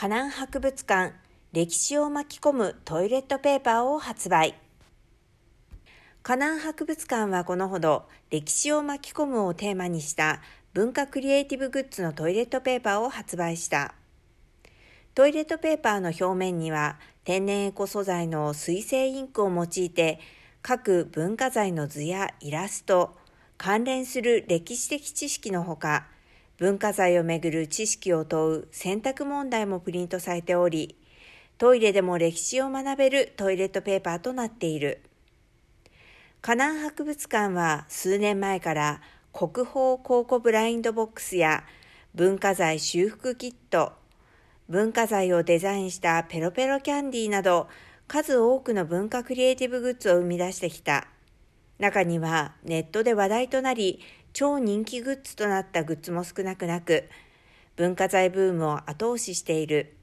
河南博物館歴史を巻き込むトイレットペーパーを発売。河南博物館はこのほど歴史を巻き込むをテーマにした文化クリエイティブグッズのトイレットペーパーを発売した。トイレットペーパーの表面には天然エコ素材の水性インクを用いて各文化財の図やイラスト、関連する歴史的知識のほか、文化財をめぐる知識を問う選択問題もプリントされており、トイレでも歴史を学べるトイレットペーパーとなっている。河南博物館は数年前から国宝考古ブラインドボックスや文化財修復キット、文化財をデザインしたペロペロキャンディーなど数多くの文化クリエイティブグッズを生み出してきた。中にはネットで話題となり超人気グッズとなったグッズも少なくなく、文化財ブームを後押ししている。